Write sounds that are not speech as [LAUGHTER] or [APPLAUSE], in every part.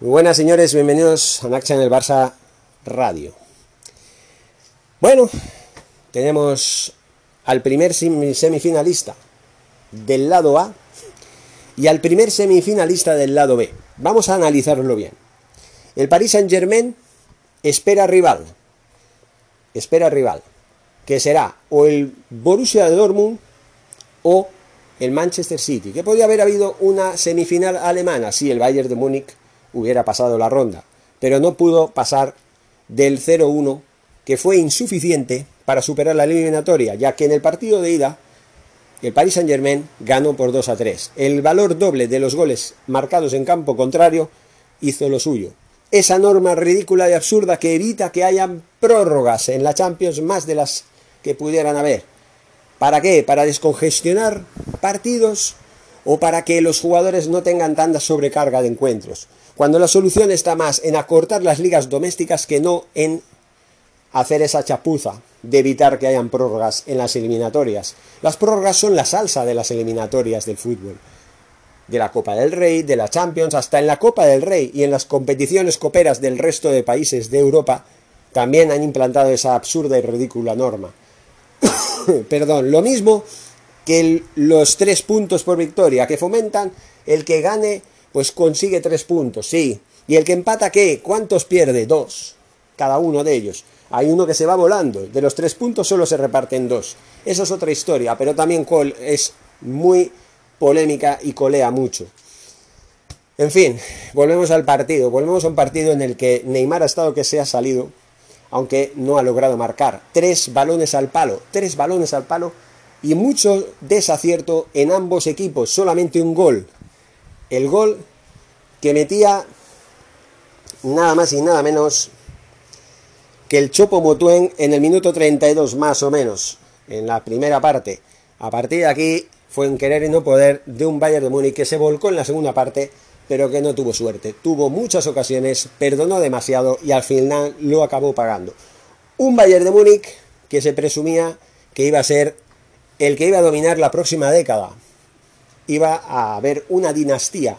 Muy buenas señores, bienvenidos a Naxa en el Barça Radio. Bueno, tenemos al primer semifinalista del lado A y al primer semifinalista del lado B. Vamos a analizarlo bien. El Paris Saint Germain espera rival. Espera rival. Que será o el Borussia Dortmund o el Manchester City. Que podría haber habido una semifinal alemana si el Bayern de Múnich hubiera pasado la ronda. Pero no pudo pasar del 0-1, que fue insuficiente para superar la eliminatoria, ya que en el partido de ida el Paris Saint Germain ganó por 2 a 3. El valor doble de los goles marcados en campo contrario hizo lo suyo. Esa norma ridícula y absurda que evita que hayan prórrogas en la Champions más de las que pudieran haber. ¿Para qué? Para descongestionar partidos o para que los jugadores no tengan tanta sobrecarga de encuentros. Cuando la solución está más en acortar las ligas domésticas que no en hacer esa chapuza de evitar que hayan prórrogas en las eliminatorias. Las prórrogas son la salsa de las eliminatorias del fútbol. De la Copa del Rey, de la Champions, hasta en la Copa del Rey y en las competiciones coperas del resto de países de Europa, también han implantado esa absurda y ridícula norma. [COUGHS] Perdón, lo mismo que los tres puntos por victoria, que fomentan el que gane, pues consigue tres puntos, sí. ¿Y el que empata qué? ¿Cuántos pierde? Dos, cada uno de ellos hay uno que se va volando. De los tres puntos solo se reparten dos. Eso es otra historia, pero también es muy polémica y colea mucho. En fin, volvemos al partido. Volvemos a un partido en el que Neymar ha estado que se ha salido, aunque no ha logrado marcar. Tres balones al palo, tres balones al palo y mucho desacierto en ambos equipos. Solamente un gol. El gol que metía nada más y nada menos que el Chopo Motuen en el minuto 32 más o menos, en la primera parte. A partir de aquí fue en querer y no poder de un Bayern de Múnich que se volcó en la segunda parte, pero que no tuvo suerte. Tuvo muchas ocasiones, perdonó demasiado y al final lo acabó pagando. Un Bayern de Múnich que se presumía que iba a ser el que iba a dominar la próxima década. Iba a haber una dinastía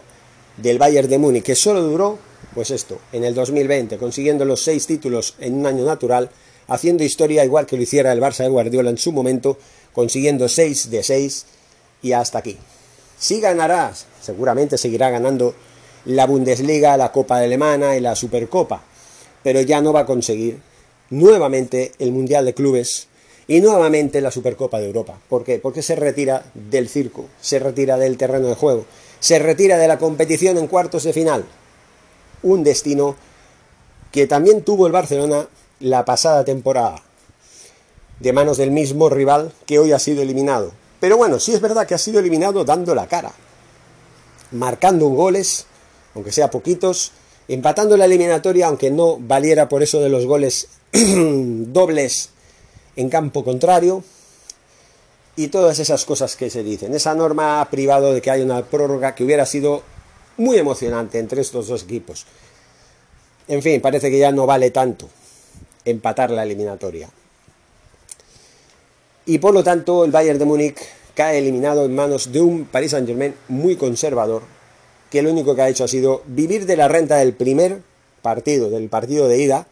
del Bayern de Múnich que solo duró pues esto, en el 2020, consiguiendo los seis títulos en un año natural, haciendo historia igual que lo hiciera el Barça de Guardiola en su momento, consiguiendo seis de seis y hasta aquí. Si ganará, seguramente seguirá ganando la Bundesliga, la Copa Alemana y la Supercopa, pero ya no va a conseguir nuevamente el Mundial de Clubes y nuevamente la Supercopa de Europa. ¿Por qué? Porque se retira del circo, se retira del terreno de juego, se retira de la competición en cuartos de final un destino que también tuvo el Barcelona la pasada temporada, de manos del mismo rival que hoy ha sido eliminado. Pero bueno, sí es verdad que ha sido eliminado dando la cara, marcando goles, aunque sea poquitos, empatando la eliminatoria, aunque no valiera por eso de los goles [CLEARS THROAT] dobles en campo contrario, y todas esas cosas que se dicen. Esa norma privado de que hay una prórroga que hubiera sido muy emocionante entre estos dos equipos. En fin, parece que ya no vale tanto empatar la eliminatoria. Y por lo tanto, el Bayern de Múnich cae eliminado en manos de un Paris Saint-Germain muy conservador, que lo único que ha hecho ha sido vivir de la renta del primer partido, del partido de ida,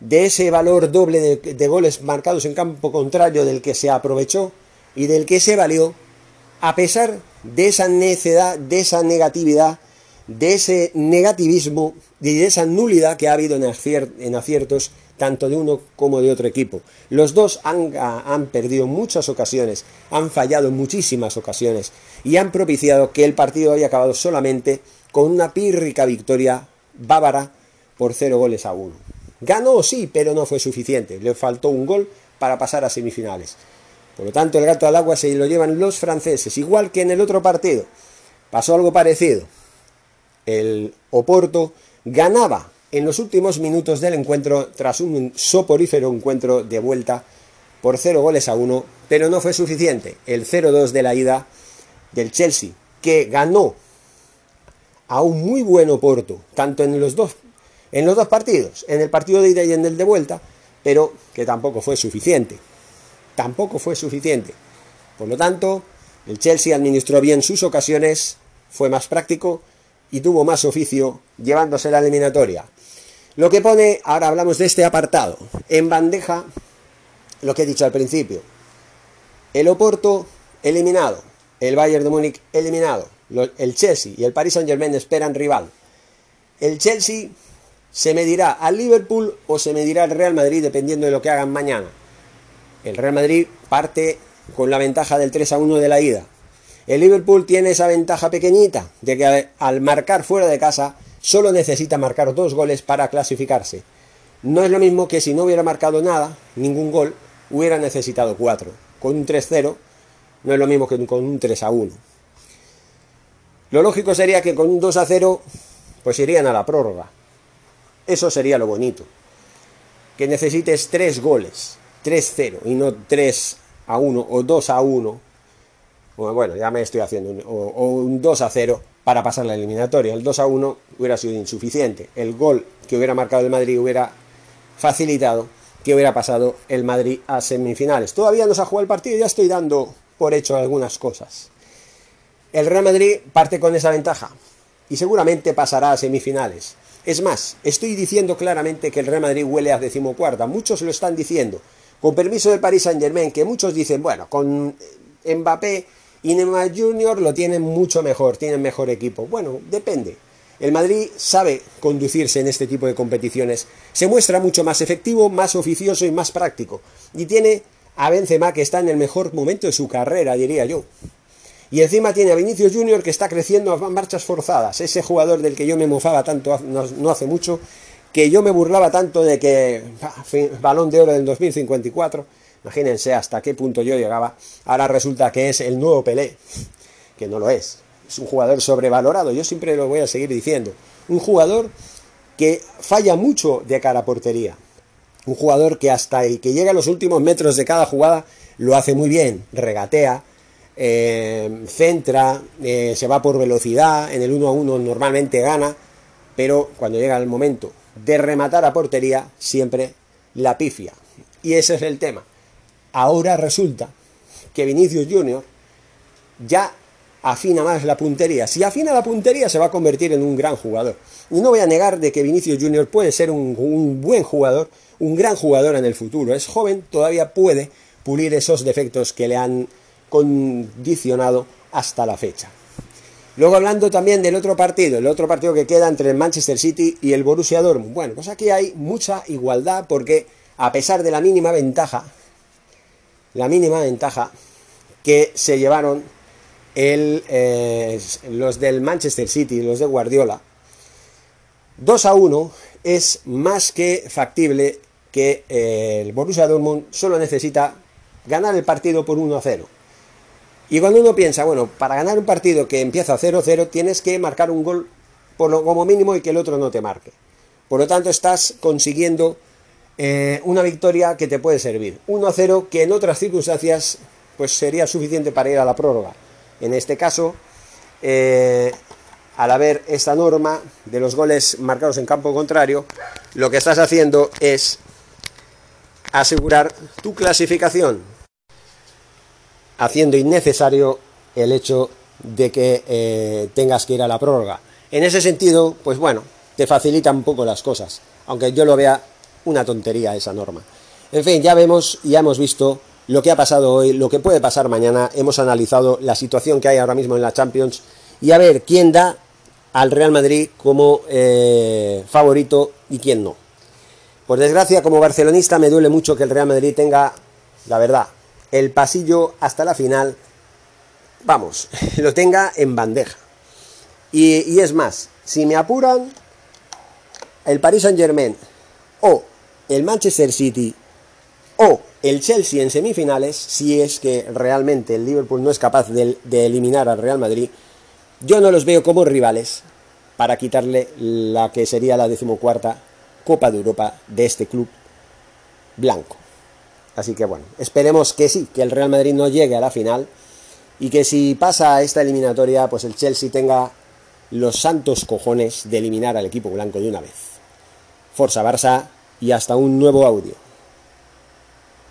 de ese valor doble de, goles marcados en campo contrario del que se aprovechó y del que se valió, a pesar de esa necedad, de esa negatividad de ese negativismo y de esa nulidad que ha habido en, aciertos tanto de uno como de otro equipo. Los dos han, han perdido muchas ocasiones, han fallado muchísimas ocasiones y han propiciado que el partido haya acabado solamente con una pírrica victoria bávara por cero goles a uno. Ganó, sí, pero no fue suficiente. Le faltó un gol para pasar a semifinales. Por lo tanto, el gato al agua se lo llevan los franceses, igual que en el otro partido. Pasó algo parecido el Oporto ganaba en los últimos minutos del encuentro tras un soporífero encuentro de vuelta por 0 goles a 1, pero no fue suficiente. El 0-2 de la ida del Chelsea, que ganó a un muy buen Oporto, tanto en los dos en los dos partidos, en el partido de ida y en el de vuelta, pero que tampoco fue suficiente. Tampoco fue suficiente. Por lo tanto, el Chelsea administró bien sus ocasiones, fue más práctico y tuvo más oficio llevándose la eliminatoria. Lo que pone, ahora hablamos de este apartado, en bandeja, lo que he dicho al principio. El Oporto eliminado, el Bayern de Múnich eliminado, el Chelsea y el Paris Saint Germain esperan rival. El Chelsea se medirá al Liverpool o se medirá al Real Madrid dependiendo de lo que hagan mañana. El Real Madrid parte con la ventaja del 3 a 1 de la ida. El Liverpool tiene esa ventaja pequeñita de que al marcar fuera de casa solo necesita marcar dos goles para clasificarse. No es lo mismo que si no hubiera marcado nada, ningún gol, hubiera necesitado cuatro. Con un 3-0 no es lo mismo que con un 3 a 1. Lo lógico sería que con un 2 a 0 pues irían a la prórroga. Eso sería lo bonito. Que necesites tres goles, 3-0 y no 3 a 1 o 2 a 1. Bueno, ya me estoy haciendo. o, un 2 a 0 para pasar la eliminatoria. El 2 a 1 hubiera sido insuficiente. El gol que hubiera marcado el Madrid hubiera facilitado que hubiera pasado el Madrid a semifinales. Todavía no se ha jugado el partido, ya estoy dando por hecho algunas cosas. El Real Madrid parte con esa ventaja y seguramente pasará a semifinales. Es más, estoy diciendo claramente que el Real Madrid huele a decimocuarta. Muchos lo están diciendo. Con permiso del Paris Saint Germain, que muchos dicen, bueno, con Mbappé y Neymar Junior lo tienen mucho mejor, tienen mejor equipo. Bueno, depende. El Madrid sabe conducirse en este tipo de competiciones. Se muestra mucho más efectivo, más oficioso y más práctico. Y tiene a Benzema que está en el mejor momento de su carrera, diría yo. Y encima tiene a Vinicius Junior que está creciendo a marchas forzadas. Ese jugador del que yo me mofaba tanto no hace mucho, que yo me burlaba tanto de que balón de oro del 2054 Imagínense hasta qué punto yo llegaba. Ahora resulta que es el nuevo Pelé, que no lo es. Es un jugador sobrevalorado, yo siempre lo voy a seguir diciendo. Un jugador que falla mucho de cara a portería. Un jugador que hasta el que llega a los últimos metros de cada jugada lo hace muy bien. Regatea, eh, centra, eh, se va por velocidad, en el 1 a 1 normalmente gana, pero cuando llega el momento de rematar a portería, siempre la pifia. Y ese es el tema. Ahora resulta que Vinicius Junior ya afina más la puntería. Si afina la puntería se va a convertir en un gran jugador. Y no voy a negar de que Vinicius Junior puede ser un, buen jugador, un gran jugador en el futuro. Es joven, todavía puede pulir esos defectos que le han condicionado hasta la fecha. Luego hablando también del otro partido, el otro partido que queda entre el Manchester City y el Borussia Dortmund. Bueno, pues aquí hay mucha igualdad porque a pesar de la mínima ventaja la mínima ventaja que se llevaron eh, los del Manchester City, los de Guardiola. 2 a 1 es más que factible que eh, el Borussia Dortmund solo necesita ganar el partido por 1 a 0. Y cuando uno piensa, bueno, para ganar un partido que empieza 0-0 tienes que marcar un gol por lo, como mínimo y que el otro no te marque. Por lo tanto, estás consiguiendo eh, una victoria que te puede servir. 1 a 0 que en otras circunstancias pues sería suficiente para ir a la prórroga. En este caso, eh, al haber esta norma de los goles marcados en campo contrario, lo que estás haciendo es asegurar tu clasificación, haciendo innecesario el hecho de que eh, tengas que ir a la prórroga. En ese sentido, pues bueno, te facilita un poco las cosas, aunque yo lo vea una tontería esa norma. En fin, ya vemos, ya hemos visto lo que ha pasado hoy, lo que puede pasar mañana, hemos analizado la situación que hay ahora mismo en la Champions y a ver quién da al Real Madrid como eh, favorito y quién no. Por desgracia, como barcelonista, me duele mucho que el Real Madrid tenga, la verdad, el pasillo hasta la final, vamos, [LAUGHS] lo tenga en bandeja. Y, es más, si me apuran, el Paris Saint Germain o el Manchester City o el Chelsea en semifinales, si es que realmente el Liverpool no es capaz de, eliminar al Real Madrid, yo no los veo como rivales para quitarle la que sería la decimocuarta Copa de Europa de este club blanco. Así que bueno, esperemos que sí, que el Real Madrid no llegue a la final y que si pasa esta eliminatoria, pues el Chelsea tenga los santos cojones de eliminar al equipo blanco de una vez. Forza Barça y hasta un nuevo audio.